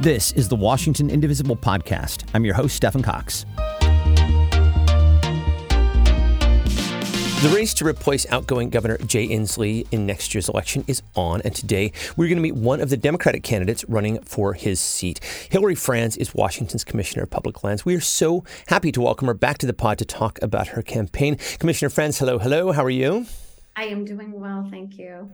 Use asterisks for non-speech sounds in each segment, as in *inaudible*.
This is the Washington Indivisible podcast. I'm your host, Stephen Cox. The race to replace outgoing Governor Jay Inslee in next year's election is on, and today we're going to meet one of the Democratic candidates running for his seat. Hilary Franz is Washington's Commissioner of Public Lands. We are so happy to welcome her back to the pod to talk about her campaign. Commissioner Franz, hello, hello. How are you? I am doing well, thank you.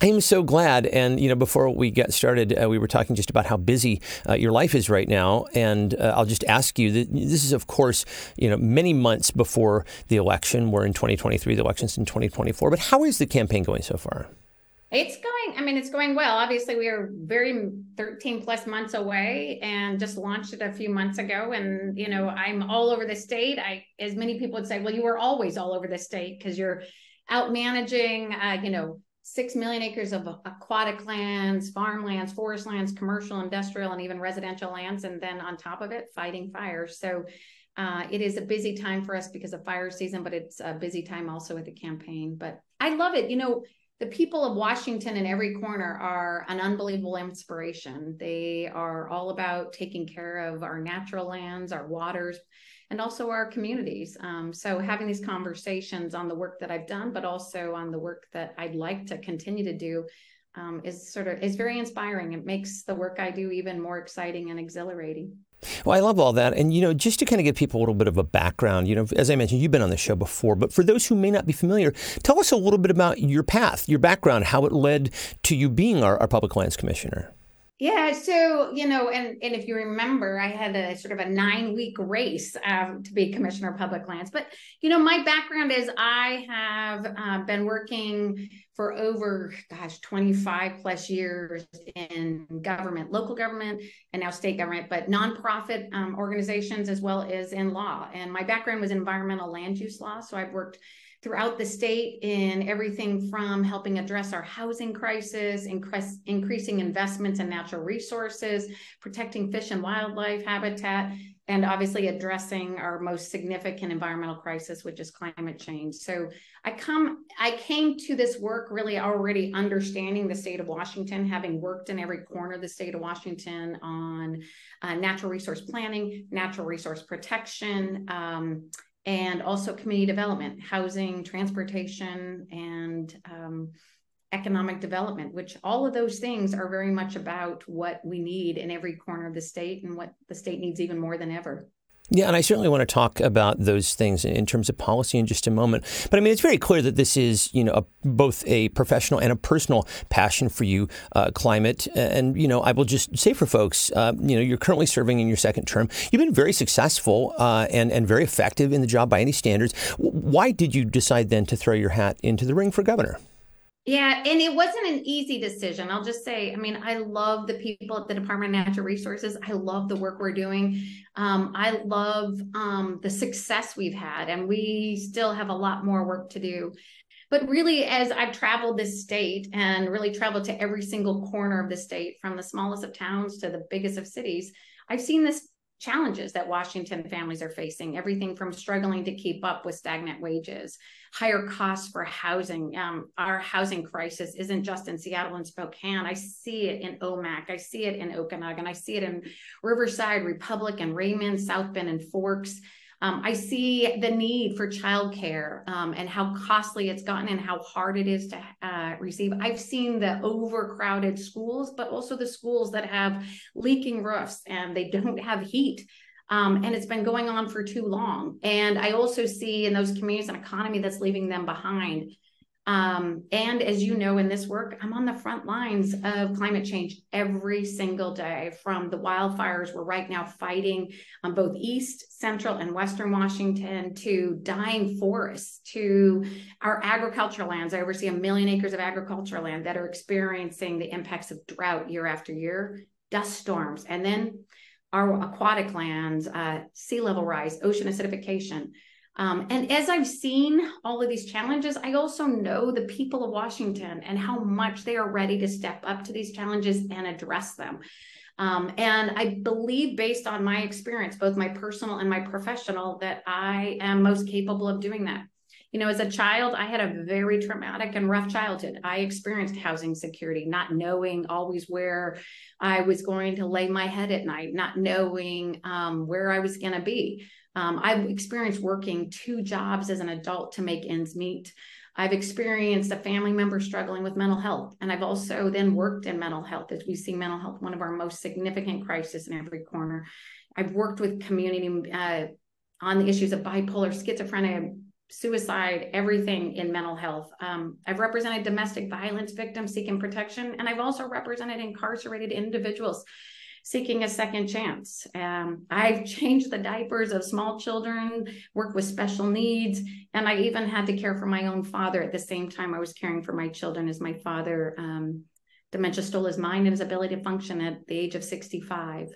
I am so glad. And, you know, before we get started, uh, we were talking just about how busy uh, your life is right now. And uh, I'll just ask you this is, of course, you know, many months before the election. We're in 2023, the election's in 2024. But how is the campaign going so far? It's going, I mean, it's going well. Obviously, we are very 13 plus months away and just launched it a few months ago. And, you know, I'm all over the state. I, as many people would say, well, you were always all over the state because you're out managing, uh, you know, six million acres of aquatic lands, farmlands, forest lands, commercial, industrial, and even residential lands. And then on top of it, fighting fires. So uh, it is a busy time for us because of fire season, but it's a busy time also with the campaign. But I love it. You know, the people of Washington in every corner are an unbelievable inspiration. They are all about taking care of our natural lands, our waters, and also our communities. Um, so having these conversations on the work that I've done, but also on the work that I'd like to continue to do um, is sort of is very inspiring. It makes the work I do even more exciting and exhilarating. Well, I love all that. And, you know, just to kind of give people a little bit of a background, you know, as I mentioned, you've been on the show before, but for those who may not be familiar, tell us a little bit about your path, your background, how it led to you being our, our public lands commissioner. Yeah, so you know, and and if you remember, I had a sort of a nine week race um, to be commissioner of public lands. But you know, my background is I have uh, been working for over, gosh, twenty five plus years in government, local government, and now state government, but nonprofit um, organizations as well as in law. And my background was environmental land use law, so I've worked throughout the state in everything from helping address our housing crisis, increase, increasing investments in natural resources, protecting fish and wildlife habitat, and obviously addressing our most significant environmental crisis, which is climate change. So I come, I came to this work really already understanding the state of Washington, having worked in every corner of the state of Washington on uh, natural resource planning, natural resource protection, um, and also community development, housing, transportation, and um, economic development, which all of those things are very much about what we need in every corner of the state and what the state needs even more than ever. Yeah, and I certainly want to talk about those things in terms of policy in just a moment. But I mean, it's very clear that this is, you know, a, both a professional and a personal passion for you, uh, climate. And you know, I will just say for folks, uh, you know, you're currently serving in your second term. You've been very successful uh, and and very effective in the job by any standards. Why did you decide then to throw your hat into the ring for governor? Yeah, and it wasn't an easy decision. I'll just say, I mean, I love the people at the Department of Natural Resources. I love the work we're doing. Um, I love um, the success we've had, and we still have a lot more work to do. But really, as I've traveled this state and really traveled to every single corner of the state, from the smallest of towns to the biggest of cities, I've seen this challenges that Washington families are facing everything from struggling to keep up with stagnant wages, higher costs for housing. Um, our housing crisis isn't just in Seattle and Spokane. I see it in Omak, I see it in Okanogan, I see it in Riverside, Republic, and Raymond, South Bend, and Forks. Um, I see the need for childcare um, and how costly it's gotten and how hard it is to uh, receive. I've seen the overcrowded schools, but also the schools that have leaking roofs and they *laughs* don't have heat. Um, and it's been going on for too long. And I also see in those communities an economy that's leaving them behind. Um, and as you know, in this work, I'm on the front lines of climate change every single day from the wildfires we're right now fighting on both East, Central, and Western Washington to dying forests to our agricultural lands. I oversee a million acres of agricultural land that are experiencing the impacts of drought year after year, dust storms, and then our aquatic lands, uh, sea level rise, ocean acidification. Um, and as I've seen all of these challenges, I also know the people of Washington and how much they are ready to step up to these challenges and address them. Um, and I believe, based on my experience, both my personal and my professional, that I am most capable of doing that. You know, as a child, I had a very traumatic and rough childhood. I experienced housing security, not knowing always where I was going to lay my head at night, not knowing um, where I was going to be. Um, I've experienced working two jobs as an adult to make ends meet. I've experienced a family member struggling with mental health, and I've also then worked in mental health as we see mental health one of our most significant crises in every corner. I've worked with community uh, on the issues of bipolar, schizophrenia, suicide, everything in mental health. Um, I've represented domestic violence victims seeking protection, and I've also represented incarcerated individuals seeking a second chance. Um, I've changed the diapers of small children, worked with special needs, and I even had to care for my own father at the same time I was caring for my children as my father. Um, dementia stole his mind and his ability to function at the age of 65.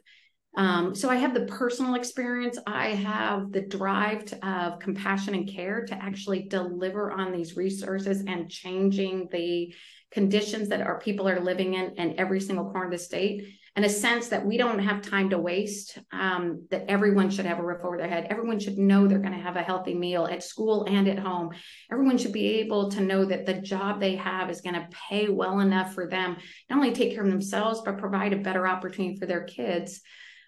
Um, so I have the personal experience. I have the drive to, of compassion and care to actually deliver on these resources and changing the conditions that our people are living in in every single corner of the state and a sense that we don't have time to waste, um, that everyone should have a roof over their head. Everyone should know they're going to have a healthy meal at school and at home. Everyone should be able to know that the job they have is going to pay well enough for them, not only take care of themselves, but provide a better opportunity for their kids.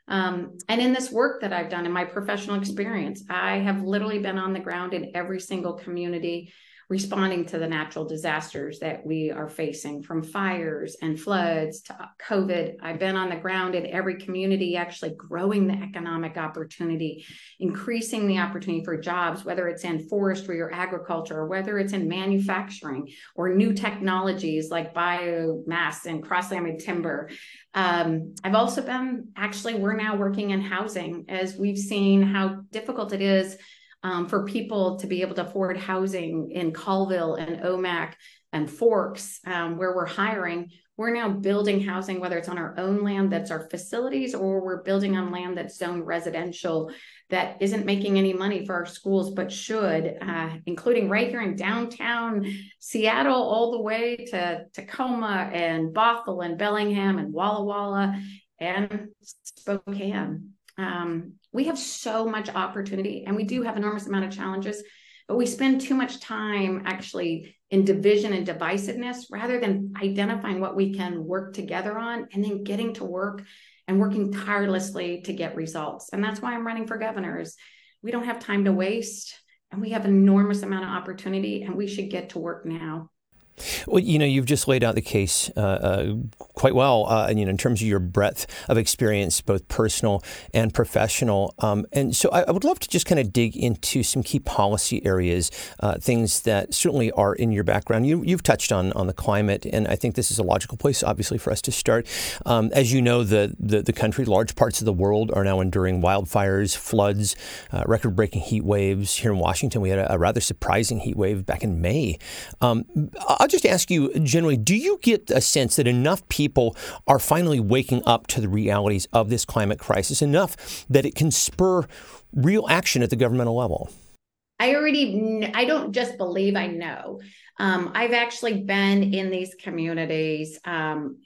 Um, and in this work that I've done in my professional experience, I have literally been on the ground in every single community responding to the natural disasters that we are facing from fires and floods to COVID. I've been on the ground in every community, actually growing the economic opportunity, increasing the opportunity for jobs, whether it's in forestry or agriculture, or whether it's in manufacturing or new technologies like biomass and cross-laminated timber. Um, I've also been actually, we're now working in housing as we've seen how difficult it is um, for people to be able to afford housing in Colville and Omak and Forks, um, where we're hiring. We're now building housing, whether it's on our own land that's our facilities, or we're building on land that's zoned residential that isn't making any money for our schools, but should, uh, including right here in downtown Seattle, all the way to Tacoma and Bothell and Bellingham and Walla Walla and Spokane. Um, we have so much opportunity and we do have enormous amount of challenges, but we spend too much time actually in division and divisiveness rather than identifying what we can work together on and then getting to work and working tirelessly to get results. And that's why I'm running for governors. We don't have time to waste and we have enormous amount of opportunity and we should get to work now. Well, you know, you've just laid out the case uh, uh, quite well, uh, you know, in terms of your breadth of experience, both personal and professional. Um, and so I, I, would love to just kind of dig into some key policy areas, uh, things that certainly are in your background. You, have touched on on the climate, and I think this is a logical place, obviously, for us to start. Um, as you know, the, the, the country, large parts of the world, are now enduring wildfires, floods, uh, record-breaking heat waves. Here in Washington, we had a, a rather surprising heat wave back in May. Um, I'll just ask you generally do you get a sense that enough people are finally waking up to the realities of this climate crisis, enough that it can spur real action at the governmental level? I already, I don't just believe I know. Um, I've actually been in these communities um,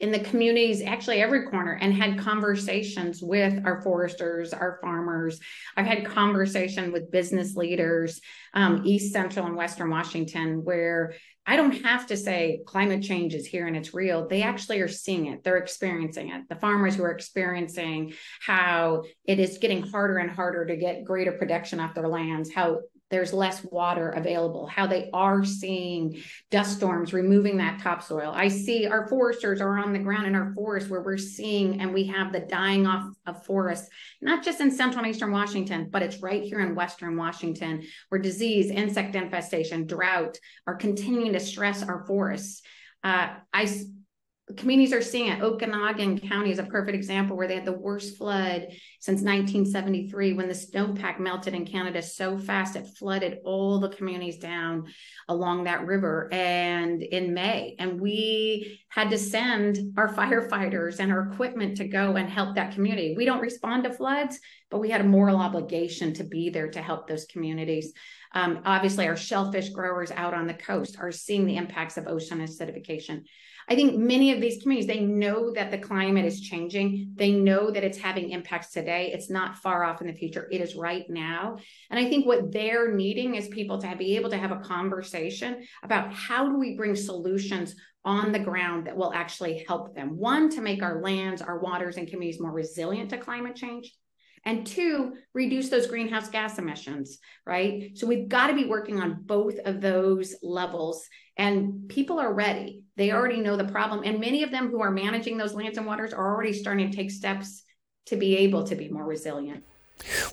in the communities, actually every corner, and had conversations with our foresters, our farmers. I've had conversation with business leaders, um, East Central and Western Washington, where I don't have to say climate change is here and it's real. They actually are seeing it. They're experiencing it. The farmers who are experiencing how it is getting harder and harder to get greater production off their lands, how there's less water available, how they are seeing dust storms removing that topsoil. I see our foresters are on the ground in our forests where we're seeing and we have the dying off of forests, not just in central and eastern Washington, but it's right here in western Washington where disease, insect infestation, drought are continuing to stress our forests. Uh, I communities are seeing it. Okanogan County is a perfect example where they had the worst flood since 1973 when the snowpack melted in Canada so fast it flooded all the communities down along that river and in May. And we had to send our *laughs* firefighters and our equipment to go and help that community. We don't respond to floods, but we had a moral obligation to be there to help those communities. Um, obviously, our shellfish growers out on the coast are seeing the impacts of ocean acidification. I think many of these communities, they know that the climate is changing. They know that it's having impacts today. It's not far off in the future. It is right now. And I think what they're needing is people to be able to have a conversation about how do we bring solutions on the ground that will actually help them. One, to make our lands, our waters, and communities more resilient to climate change and two, reduce those greenhouse gas emissions, right? So we've got to be working on both of those levels. And people are ready. They already know the problem. And many of them who are managing those lands and waters are already starting to take steps to be able to be more resilient.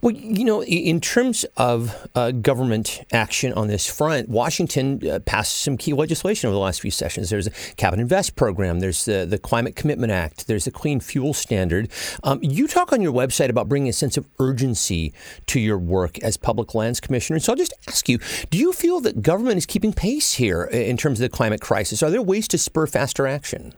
Well, you know, in terms of uh, government action on this front, Washington uh, passed some key legislation over the last few sessions. There's a and Invest program, there's the, the Climate Commitment Act, there's the Clean Fuel Standard. Um, you talk on your website about bringing a sense of urgency to your work as Public Lands Commissioner. So I'll just ask you do you feel that government is keeping pace here in terms of the climate crisis? Are there ways to spur faster action?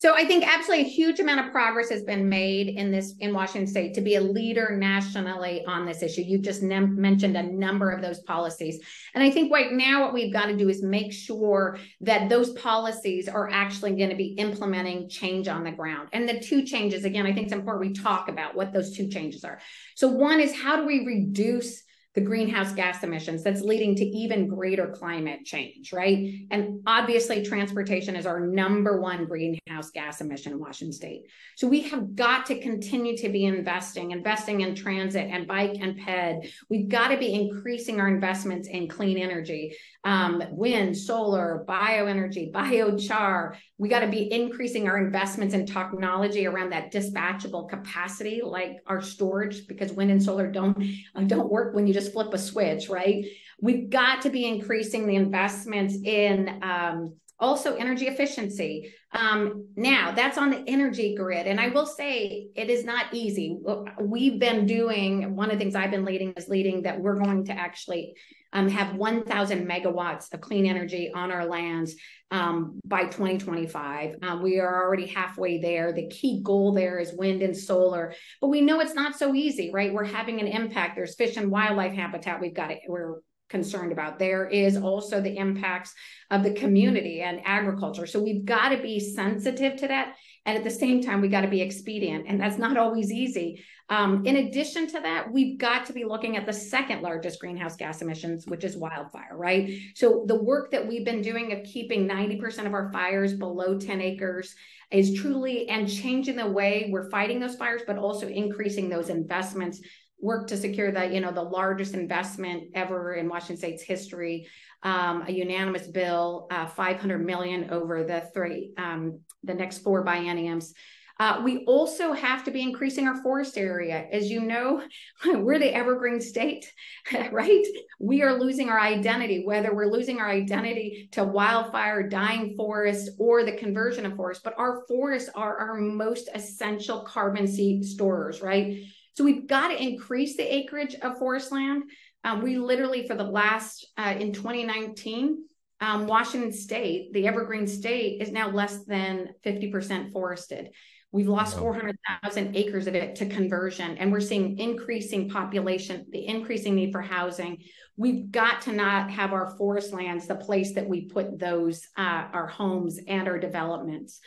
So I think absolutely a huge amount of progress has been made in this in Washington State to be a leader nationally on this issue. You just mentioned a number of those policies, and I think right now what we've got to do is make sure that those policies are actually going to be implementing change on the ground. And the two changes, again, I think it's important we talk about what those two changes are. So one is how do we reduce the greenhouse gas emissions that's leading to even greater climate change, right? And obviously, transportation is our number one greenhouse gas emission in Washington state. So we have got to continue to be investing, investing in transit and bike and ped. We've got to be increasing our investments in clean energy, um, wind, solar, bioenergy, biochar. We got to be increasing our investments in technology around that dispatchable capacity, like our storage, because wind and solar don't uh, don't work when you just flip a switch, right? We've got to be increasing the investments in um, also energy efficiency. Um, now, that's on the energy grid. And I will say it is not easy. We've been doing one of the things I've been leading is leading that we're going to actually um, have 1,000 megawatts of clean energy on our lands um, by 2025. Um, we are already halfway there. The key goal there is wind and solar, but we know it's not so easy, right? We're having an impact. There's fish and wildlife habitat. We've got it. We're concerned about. There is also the impacts of the community and agriculture. So we've got to be sensitive to that. And at the same time, we got to be expedient. And that's not always easy. Um, in addition to that, we've got to be looking at the second largest greenhouse gas emissions, which is wildfire, right? So the work that we've been doing of keeping 90% of our fires below 10 acres is truly and changing the way we're fighting those fires, but also increasing those investments work to secure the you know the largest investment ever in Washington State's history, um, a unanimous bill, uh, 500 million over the three um, the next four bienniums uh, we also have to be increasing our forest area. As you know, *laughs* we're the evergreen state, *laughs* right? We are losing our identity, whether we're losing our identity to wildfire, dying forest, or the conversion of forest. But our forests are our most essential carbon seed storers, right? So we've got to increase the acreage of forest land. Um, we literally, for the last, uh, in 2019, um, Washington State, the evergreen state, is now less than 50% forested. We've lost 400,000 acres of it to conversion, and we're seeing increasing population, the increasing need for housing. We've got to not have our forest lands the place that we put those, uh, our homes and our developments.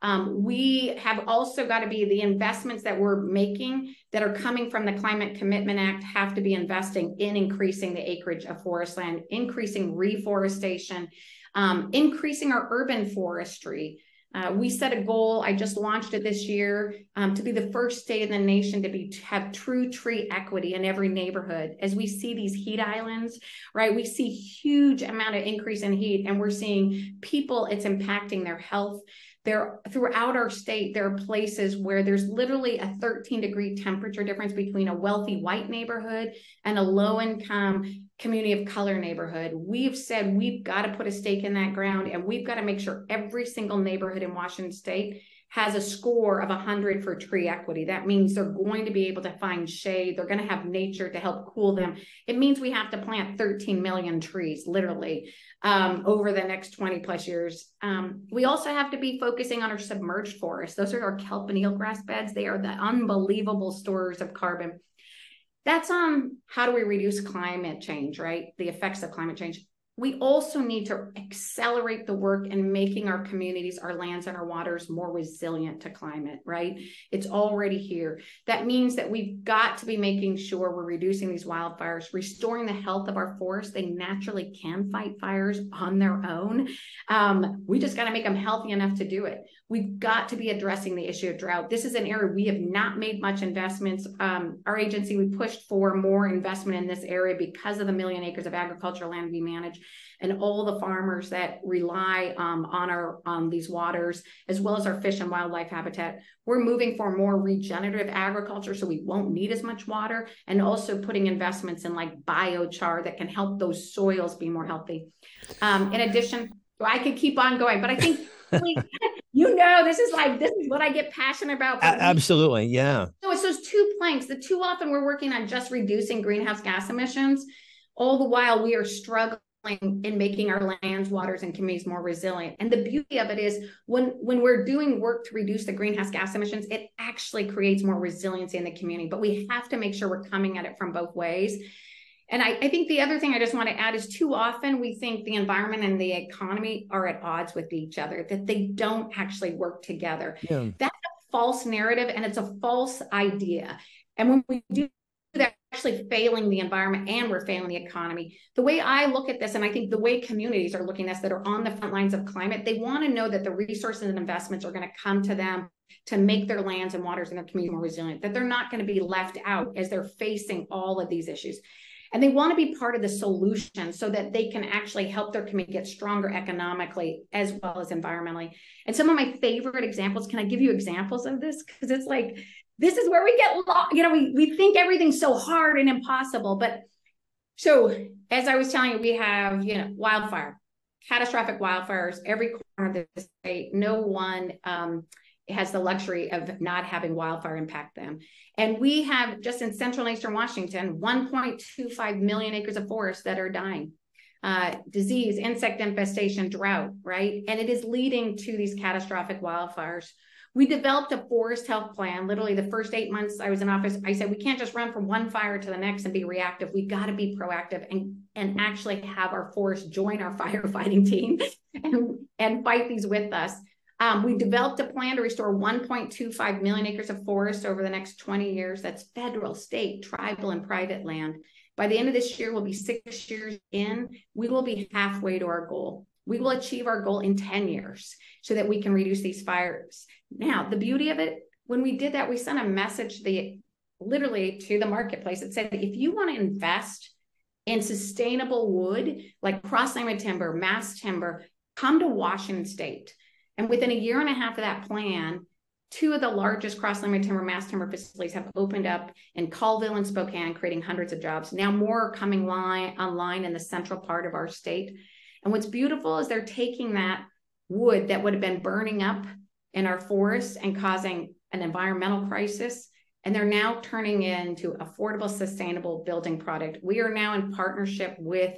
Um, we have also got to be the investments that we're making that are coming from the Climate Commitment Act have to be investing in increasing the acreage of forest land, increasing reforestation, um, increasing our urban forestry. Uh, we set a goal. I just launched it this year um, to be the first state in the nation to be to have true tree equity in every neighborhood. As we see these heat islands, right? We see huge amount of increase in heat, and we're seeing people. It's impacting their health. There throughout our state, there are places where there's literally a 13 degree temperature difference between a wealthy white neighborhood and a low income community of color neighborhood. We've said we've got to put a stake in that ground and we've got to make sure every single neighborhood in Washington state has a score of 100 for tree equity. That means they're going to be able to find shade. They're going to have nature to help cool them. It means we have to plant 13 million trees, literally, um, over the next 20 plus years. Um, we also have to be focusing on our submerged forests. Those are our kelp and eelgrass beds. They are the unbelievable stores of carbon. That's um how do we reduce climate change, right? The effects of climate change we also need to accelerate the work in making our communities, our lands, and our waters more resilient to climate, right? It's already here. That means that we've got to be making sure we're reducing these wildfires, restoring the health of our forests. They naturally can fight fires on their own. Um, we just got to make them healthy enough to do it. We've got to be addressing the issue of drought. This is an area we have not made much investments. Um, our agency, we pushed for more investment in this area because of the million acres of agricultural land we manage and all the farmers that rely um, on our on these waters, as well as our fish and wildlife habitat. We're moving for more regenerative agriculture, so we won't need as much water, and also putting investments in like biochar that can help those soils be more healthy. Um, in addition, I could keep on going, but I think. *laughs* you know, this is like this is what I get passionate about. Absolutely, yeah. So it's those two planks. The too often we're working on just reducing greenhouse gas emissions, all the while we are struggling in making our lands, waters, and communities more resilient. And the beauty of it is when when we're doing work to reduce the greenhouse gas emissions, it actually creates more resiliency in the community. But we have to make sure we're coming at it from both ways. And I, I think the other thing I just want to add is too often we think the environment and the economy are at odds with each other, that they don't actually work together. Yeah. That's a false narrative and it's a false idea. And when we do that actually failing the environment and we're failing the economy. The way I look at this, and I think the way communities are looking at this that are on the front lines of climate, they want to know that the resources and investments are going to come to them to make their lands and waters and their community more resilient, that they're not going to be left out as they're facing all of these issues. And they want to be part of the solution so that they can actually help their community get stronger economically as well as environmentally. And some of my favorite examples, can I give you examples of this? Because it's like this is where we get lost. You know, we, we think everything's so hard and impossible. But so as I was telling you, we have, you know, wildfire, catastrophic wildfires every corner of the state. No one um, has the luxury of not having wildfire impact them. And we have just in central and eastern Washington, 1.25 million acres of forest that are dying. Uh, disease, insect infestation, drought, right? And it is leading to these catastrophic wildfires. We developed a forest health plan. Literally, the first eight months I was in office, I said we can't just run from one fire to the next and be reactive. We got to be proactive and and actually have our forest join our *laughs* firefighting team and and fight these with us. Um, we developed a plan to restore 1.25 million acres of forest over the next 20 years. That's federal, state, tribal, and private land. By the end of this year, we'll be six years in. We will be halfway to our goal. We will achieve our goal in 10 years so that we can reduce these fires. Now, the beauty of it, when we did that, we sent a message the literally to the marketplace that said if you want to invest in sustainable wood like cross-laminated timber, mass timber, come to Washington State. And within a year and a half of that plan, two of the largest cross-laminated timber mass timber facilities have opened up in Colville and Spokane, creating hundreds of jobs. Now more are coming line, online in the central part of our state. And what's beautiful is they're taking that wood that would have been burning up in our forests and causing an environmental crisis. And they're now turning into affordable, sustainable building product. We are now in partnership with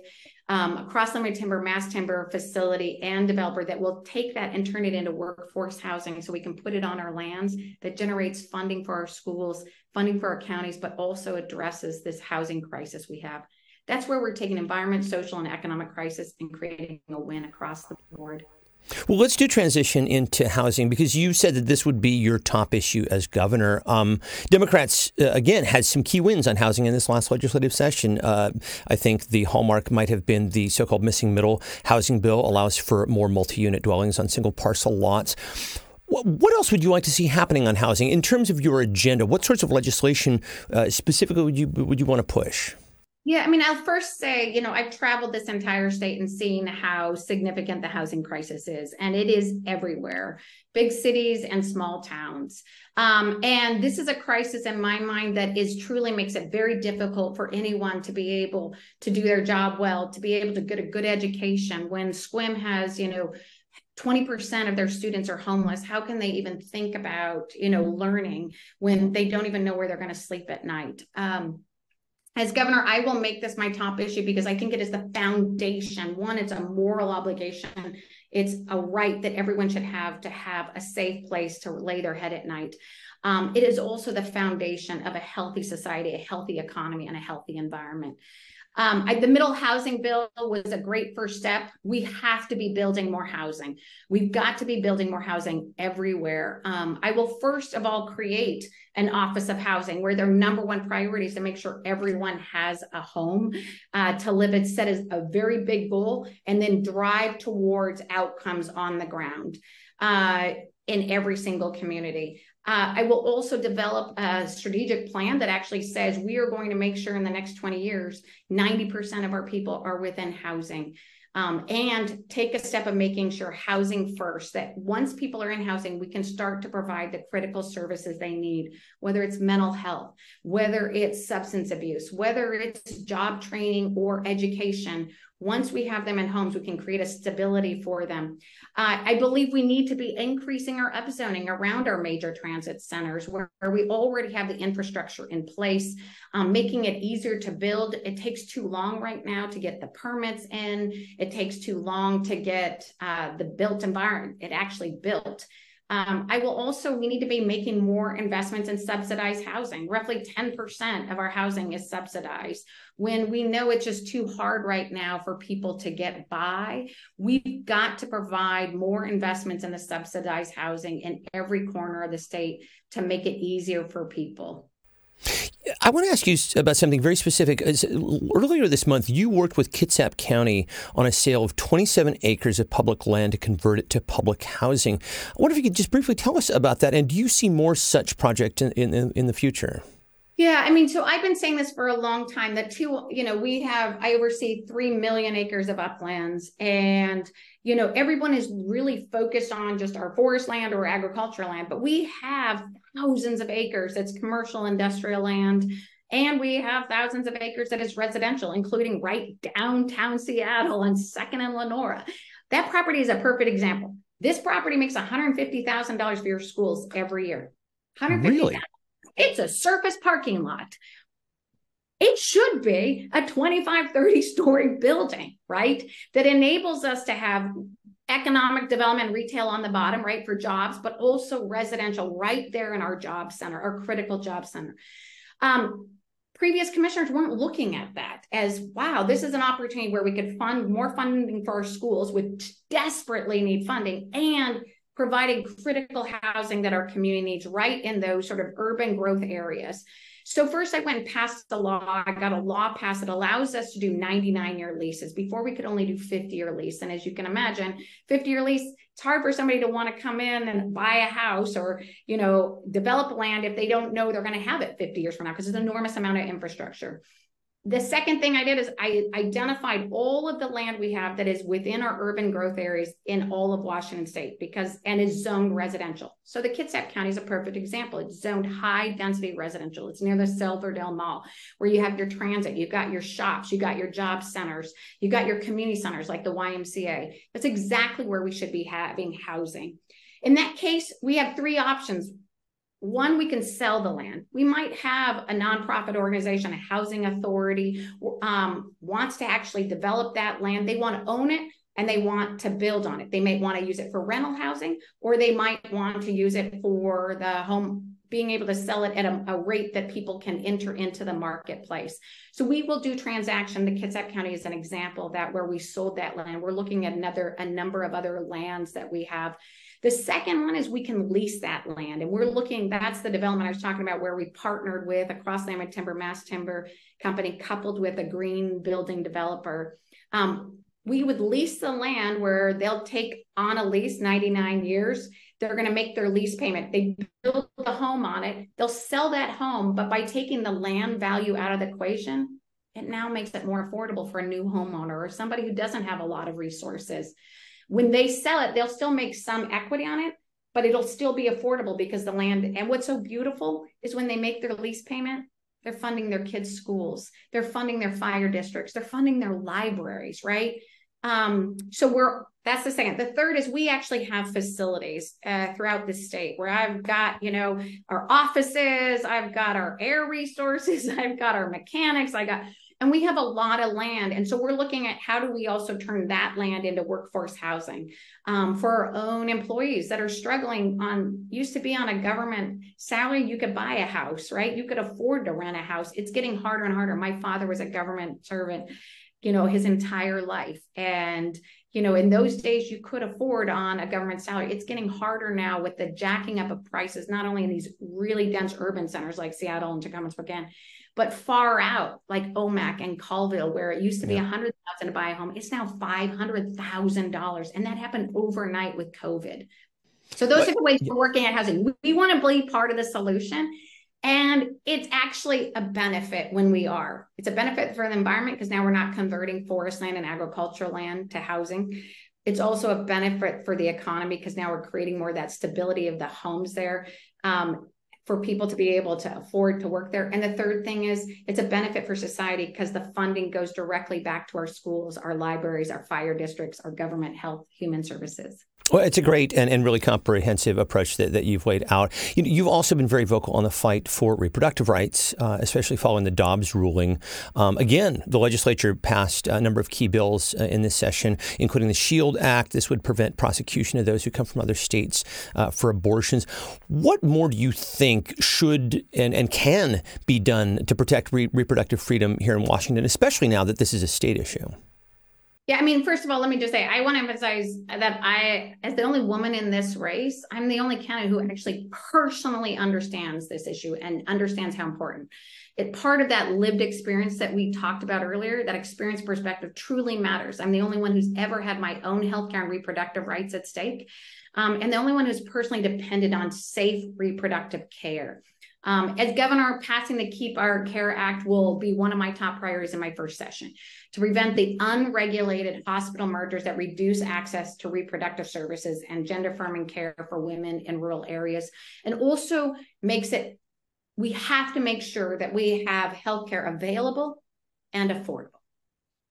um, a cross-laminated timber, mass timber facility and developer that will take that and turn it into workforce housing so we can put it on our lands that generates funding for our schools, funding for our counties, but also addresses this housing crisis we have. That's where we're taking environment, social, and economic crisis and creating a win across the board. Well, let's do transition into housing because you said that this would be your top issue as governor. Um, Democrats, uh, again, had some key wins on housing in this last legislative session. Uh, I think the hallmark might have been the so called missing middle housing bill, allows for more multi unit dwellings on single parcel lots. What else would you like to see happening on housing in terms of your agenda? What sorts of legislation uh, specifically would you would you want to push? Yeah, I mean, I'll first say, you know, I've traveled this entire state and seen how significant the housing crisis is, and it is everywhere big cities and small towns. Um, and this is a crisis in my mind that is truly makes it very difficult for anyone to be able to do their job well, to be able to get a good education. When SCWM has, you know, 20% of their students are homeless how can they even think about you know learning when they don't even know where they're going to sleep at night um, as governor, I will make this my top issue because I think it is the foundation. One, it's a moral obligation. It's a right that everyone should have to have a safe place to lay their head at night. Um, it is also the foundation of a healthy society, a healthy economy, and a healthy environment. Um, I, the middle housing bill was a great first step. We have to be building more housing. We've got to be building more housing everywhere. Um, I will first of all create an office of housing where their number one priority is to make sure everyone has a home uh, to live. It's set as a very big goal and then drive towards outcomes on the ground. Uh, in every single community. Uh, I will also develop a strategic plan that actually says we are going to make sure in the next 20 years, 90% of our people are within housing. Um, and take a step of making sure housing first, that once people are in housing, we can start to provide the critical services they need, whether it's mental health, whether it's substance abuse, whether it's job training or education, once we have them in homes, we can create a stability for them. Uh, I believe we need to be increasing our upzoning around our major transit centers where, where we already have the infrastructure in place, um, making it easier to build. It takes too long right now to get the permits in. It takes too long to get uh, the built environment, it actually built. Um, I will also, we need to be making more investments in subsidized housing. Roughly 10% of our housing is subsidized. When we know it's just too hard right now for people to get by, we've got to provide more investments in the subsidized housing in every corner of the state to make it easier for people. I want to ask you about something very specific. Earlier this month, you worked with Kitsap County on a sale of 27 acres of public land to convert it to public housing. I wonder if you could just briefly tell us about that, and do you see more such projects in, in, in the future? Yeah, I mean, so I've been saying this for a long time that two, you know, we have, I oversee 3 million acres of uplands, and, you know, everyone is really focused on just our forest land or agricultural land, but we have thousands of acres that's commercial industrial land. And we have thousands of acres that is residential, including right downtown Seattle and second and Lenora. That property is a perfect example. This property makes $150,000 for your schools every year. 150, really? It's a surface parking lot. It should be a 25, 30 story building, right? That enables us to have economic development retail on the bottom, right, for jobs, but also residential right there in our job center, our critical job center. Um, previous commissioners weren't looking at that as wow this is an opportunity where we could fund more funding for our schools which desperately need funding and providing critical housing that our community needs right in those sort of urban growth areas. So first I went and passed the law. I got a law passed that allows us to do 99 year leases. Before we could only do 50 year lease. And as you can imagine, 50 year lease, it's hard for somebody to want to come in and buy a house or, you know, develop land if they don't know they're going to have it 50 years from now because it's an enormous amount of infrastructure the second thing I did is I identified all of the land we have that is within our urban growth areas in all of Washington state because and is zoned residential. So the Kitsap County is a perfect example. It's zoned high density residential. It's near the Silverdale Mall where you have your transit, you've got your shops, you got your job centers, you got your community centers like the YMCA. That's exactly where we should be having housing. In that case, we have three options one, we can sell the land. We might have a nonprofit organization, a housing authority, um, wants to actually develop that land. They want to own it and they want to build on it. They may want to use it for rental housing, or they might want to use it for the home, being able to sell it at a, a rate that people can enter into the marketplace. So we will do transaction. The Kitsap County is an example of that where we sold that land. We're looking at another a number of other lands that we have the second one is we can lease that land. And we're looking, that's the development I was talking about where we partnered with a Cross-Laminated Timber, Mass Timber company coupled with a green building developer. Um, we would lease the land where they'll take on a lease 99 years. They're going to make their lease payment. They build a home on it. They'll sell that home, but by taking the land value out of the equation, it now makes it more affordable for a new homeowner or somebody who doesn't have a lot of resources. When they sell it, they'll still make some equity on it, but it'll still be affordable because the land. And what's so beautiful is when they make their lease payment, they're funding their kids' schools, they're funding their fire districts, they're funding their libraries, right? Um, so we're that's the second. The third is we actually have facilities uh, throughout the state where I've got, you know, our offices, I've got our air resources, *laughs* I've got our mechanics, I got And we have a lot of land. And so we're looking at how do we also turn that land into workforce housing um, for our own employees that are struggling on, used to be on a government salary, you could buy a house, right? You could afford to rent a house. It's getting harder and harder. My father was a government servant, you know, his entire life. And you know, in those days you could afford on a government salary. It's getting harder now with the jacking up of prices, not only in these really dense urban centers like Seattle and Tacoma, Spokane, but far out like Omak and Colville, where it used to be a hundred thousand to buy a home, it's now five hundred thousand dollars, and that happened overnight with COVID. So those but, are the ways we're working at housing. We, we want to be part of the solution. And it's actually a benefit when we are. It's a benefit for the environment because now we're not converting forest land and agricultural land to housing. It's also a benefit for the economy because now we're creating more of that stability of the homes there. Um, for people to be able to afford to work there. And the third thing is it's a benefit for society because the funding goes directly back to our schools, our libraries, our fire districts, our government health, human services. Well, it's a great and, and really comprehensive approach that, that you've laid out. You, have also been very vocal on the fight for reproductive rights, uh, especially following the Dobbs ruling. Um, again, the legislature passed a number of key bills uh, in this session, including the SHIELD Act. This would prevent prosecution of those who come from other states uh, for abortions. What more do you think should and, and can be done to protect re- reproductive freedom here in Washington, especially now that this is a state issue? Yeah, I mean, first of all, let me just say I want to emphasize that I, as the only woman in this race, I'm the only candidate who actually personally understands this issue and understands how important. It part of that lived experience that we talked about earlier, that experience perspective truly matters. I'm the only one who's ever had my own healthcare and reproductive rights at stake. Um, and the only one who's personally depended on safe reproductive care. Um, as governor, passing the Keep Our Care Act will be one of my top priorities in my first session to prevent the unregulated hospital mergers that reduce access to reproductive services and gender affirming care for women in rural areas, and also makes it we have to make sure that we have healthcare available and affordable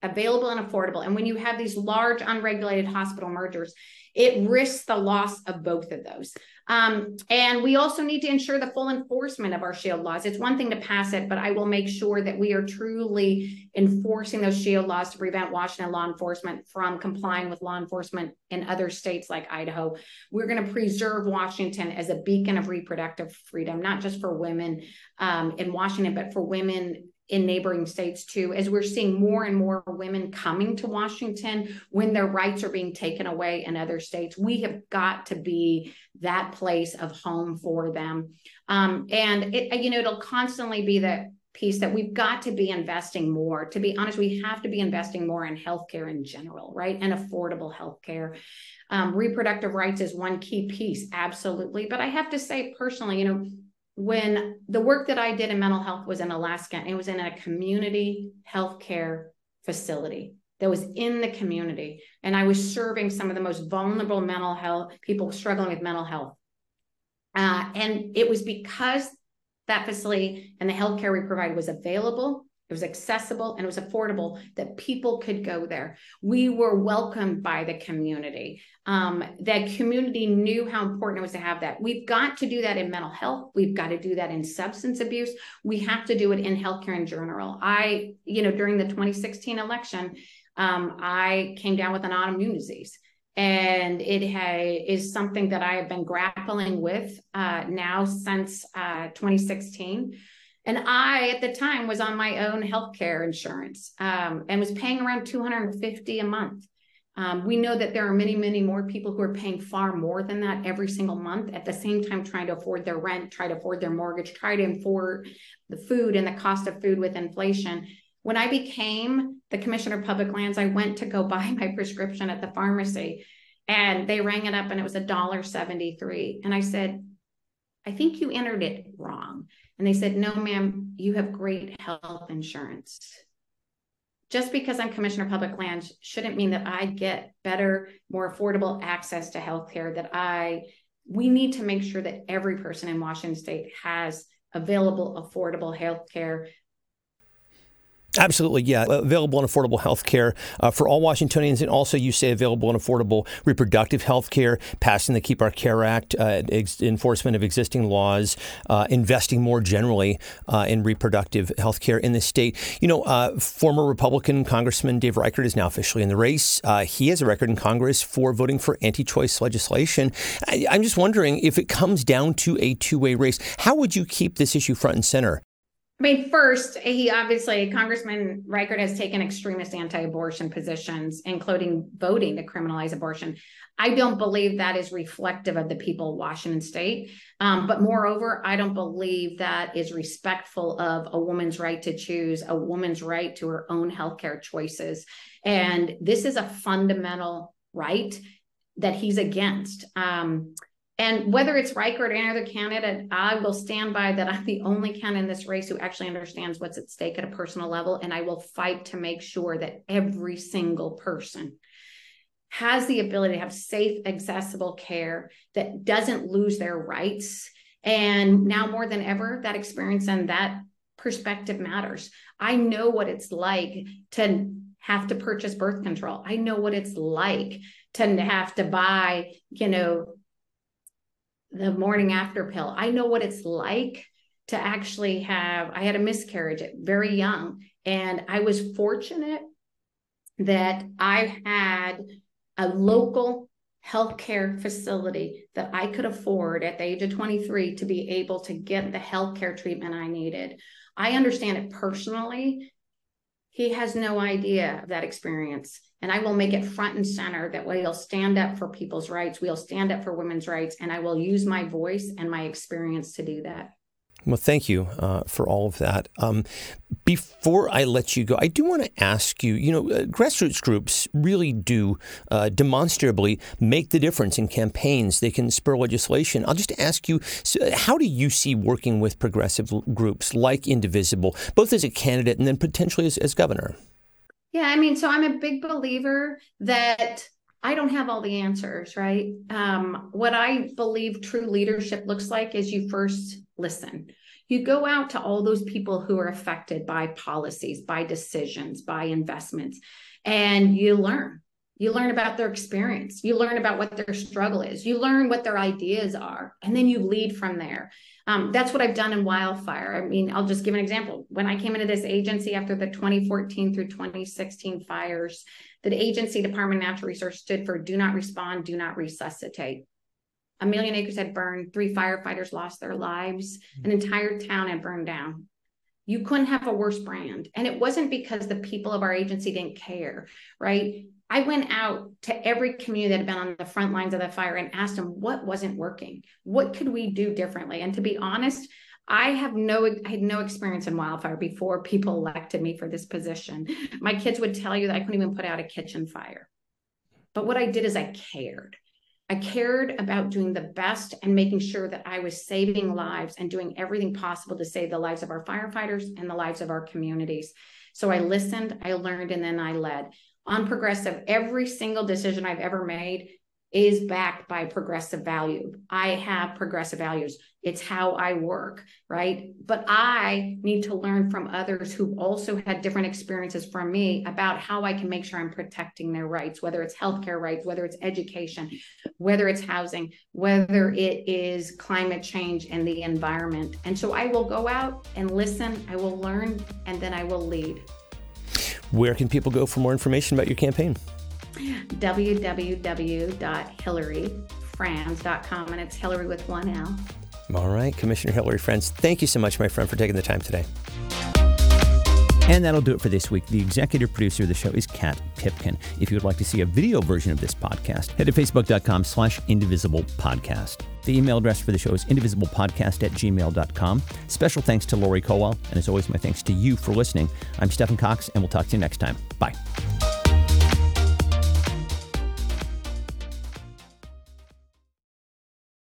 available and affordable. And when you have these large unregulated hospital mergers, it risks the loss of both of those. Um, and we also need to ensure the full enforcement of our shield laws. It's one thing to pass it, but I will make sure that we are truly enforcing those shield laws to prevent Washington law enforcement from complying with law enforcement in other states like Idaho. We're going to preserve Washington as a beacon of reproductive freedom, not just for women um, in Washington, but for women in neighboring states too, as we're seeing more and more women coming to Washington when their rights are being taken away in other states. We have got to be that place of home for them. Um, and it, you know, it'll constantly be the piece that we've got to be investing more. To be honest, we have to be investing more in healthcare in general, right? And affordable healthcare. Um, reproductive rights is one key piece, absolutely. But I have to say personally, you know, when the work that I did in mental health was in Alaska, and it was in a community healthcare facility that was in the community. And I was serving some of the most vulnerable mental health people struggling with mental health. Uh, and it was because that facility and the healthcare we provide was available it was accessible and it was affordable that people could go there. We were welcomed by the community. Um, that community knew how important it was to have that. We've got to do that in mental health. We've got to do that in substance abuse. We have to do it in healthcare in general. I, you know, during the 2016 election, um, I came down with an autoimmune disease. And it ha- is something that I have been grappling with uh, now since uh, 2016. And I, at the time, was on my own healthcare insurance um, and was paying around 250 a month. Um, we know that there are many, many more people who are paying far more than that every single month. At the same time, trying to afford their rent, try to afford their mortgage, try to afford the food and the cost of food with inflation. When I became the commissioner of public lands, I went to go *laughs* buy my prescription at the pharmacy, and they rang it up, and it was a dollar seventy-three. And I said, "I think you entered it wrong." And they said, no, ma'am, you have great health insurance. Just because I'm Commissioner of Public Lands shouldn't mean that I get better, more affordable access to health care that I, we need to make sure that every person in Washington state has available, affordable health care Absolutely, yeah. Available and affordable health care uh, for all Washingtonians, and also you say available and affordable reproductive health care, passing the Keep Our Care Act, uh, ex- enforcement of existing laws, uh, investing more generally uh, in reproductive health care in the state. You know, uh, former Republican Congressman Dave Reichert is now officially in the race. Uh, he has a record in Congress for voting for anti choice legislation. I- I'm just wondering if it comes down to a two way race, how would you keep this issue front and center? I mean, first, he obviously, Congressman Reichert has taken extremist anti abortion positions, including voting to criminalize abortion. I don't believe that is reflective of the people of Washington state. Um, but moreover, I don't believe that is respectful of a woman's right to choose, a woman's right to her own healthcare choices. And this is a fundamental right that he's against. Um, and whether it's Reichert or any other candidate, I will stand by that I'm the only candidate in this race who actually understands what's at stake at a personal level. And I will fight to make sure that every single person has the ability to have safe, accessible care that doesn't lose their rights. And now more than ever, that experience and that perspective matters. I know what it's like to have to purchase birth control. I know what it's like to have to buy, you know, the morning after pill. I know what it's like to actually have, I had a miscarriage very young, and I was fortunate that I had a local healthcare facility that I could afford at the age of 23 to be able to get the healthcare treatment I needed. I understand it personally. He has no idea of that experience. And I will make it front and center that we'll stand up for people's rights. We'll stand up for women's rights. And I will use my voice and my experience to do that. Well, thank you uh, for all of that. Um, before I let you go, I do want to ask you you know, uh, grassroots groups really do uh, demonstrably make the difference in campaigns. They can spur legislation. I'll just ask you so how do you see working with progressive groups like Indivisible, both as a candidate and then potentially as, as governor? Yeah, I mean, so I'm a big believer that I don't have all the answers, right? Um, what I believe true leadership looks like is you first listen. You go out to all those people who are affected by policies, by decisions, by investments, and you learn. You learn about their experience. You learn about what their struggle is. You learn what their ideas are, and then you lead from there. Um, that's what I've done in wildfire. I mean, I'll just give an example. When I came into this agency after the 2014 through 2016 fires, the agency Department of Natural Resources stood for do not respond, do not resuscitate. A million acres had burned, three firefighters lost their lives, an mm. entire town had burned down. You couldn't have a worse brand. And it wasn't because the people of our agency didn't care, right? I went out to every community that had been on the front lines of the fire and asked them what wasn't working. What could we do differently? And to be honest, I have no I had no experience in wildfire before people elected me for this position. My kids would tell you that I couldn't even put out a kitchen fire. But what I did is I cared. I cared about doing the best and making sure that I was saving lives and doing everything possible to save the lives of our firefighters and the lives of our communities. So I listened, I learned, and then I led on progressive, every single decision I've ever made is backed by progressive value. I have progressive values. It's how I work, right? But I need to learn from others who also had different experiences from me about how I can make sure I'm protecting their rights, whether it's healthcare rights, whether it's education, whether it's housing, whether it is climate change and the environment. And so I will go out and listen, I will learn, and then I will lead. Where can people go for more information about your campaign? www.hilaryfranz.com, and it's Hilary with one L. All right, Commissioner Hilary Franz, thank you so much, my friend, for taking the time today. And that'll do it for this week. The executive producer of the show is Kat Pipkin. If you would like to see a video version of this podcast, head to facebook.com slash indivisible podcast. The email address for the show is indivisiblepodcast at gmail.com. Special thanks to Lori Colwell, and as always, my thanks to you for listening. I'm Stephen Cox, and we'll talk to you next time. Bye.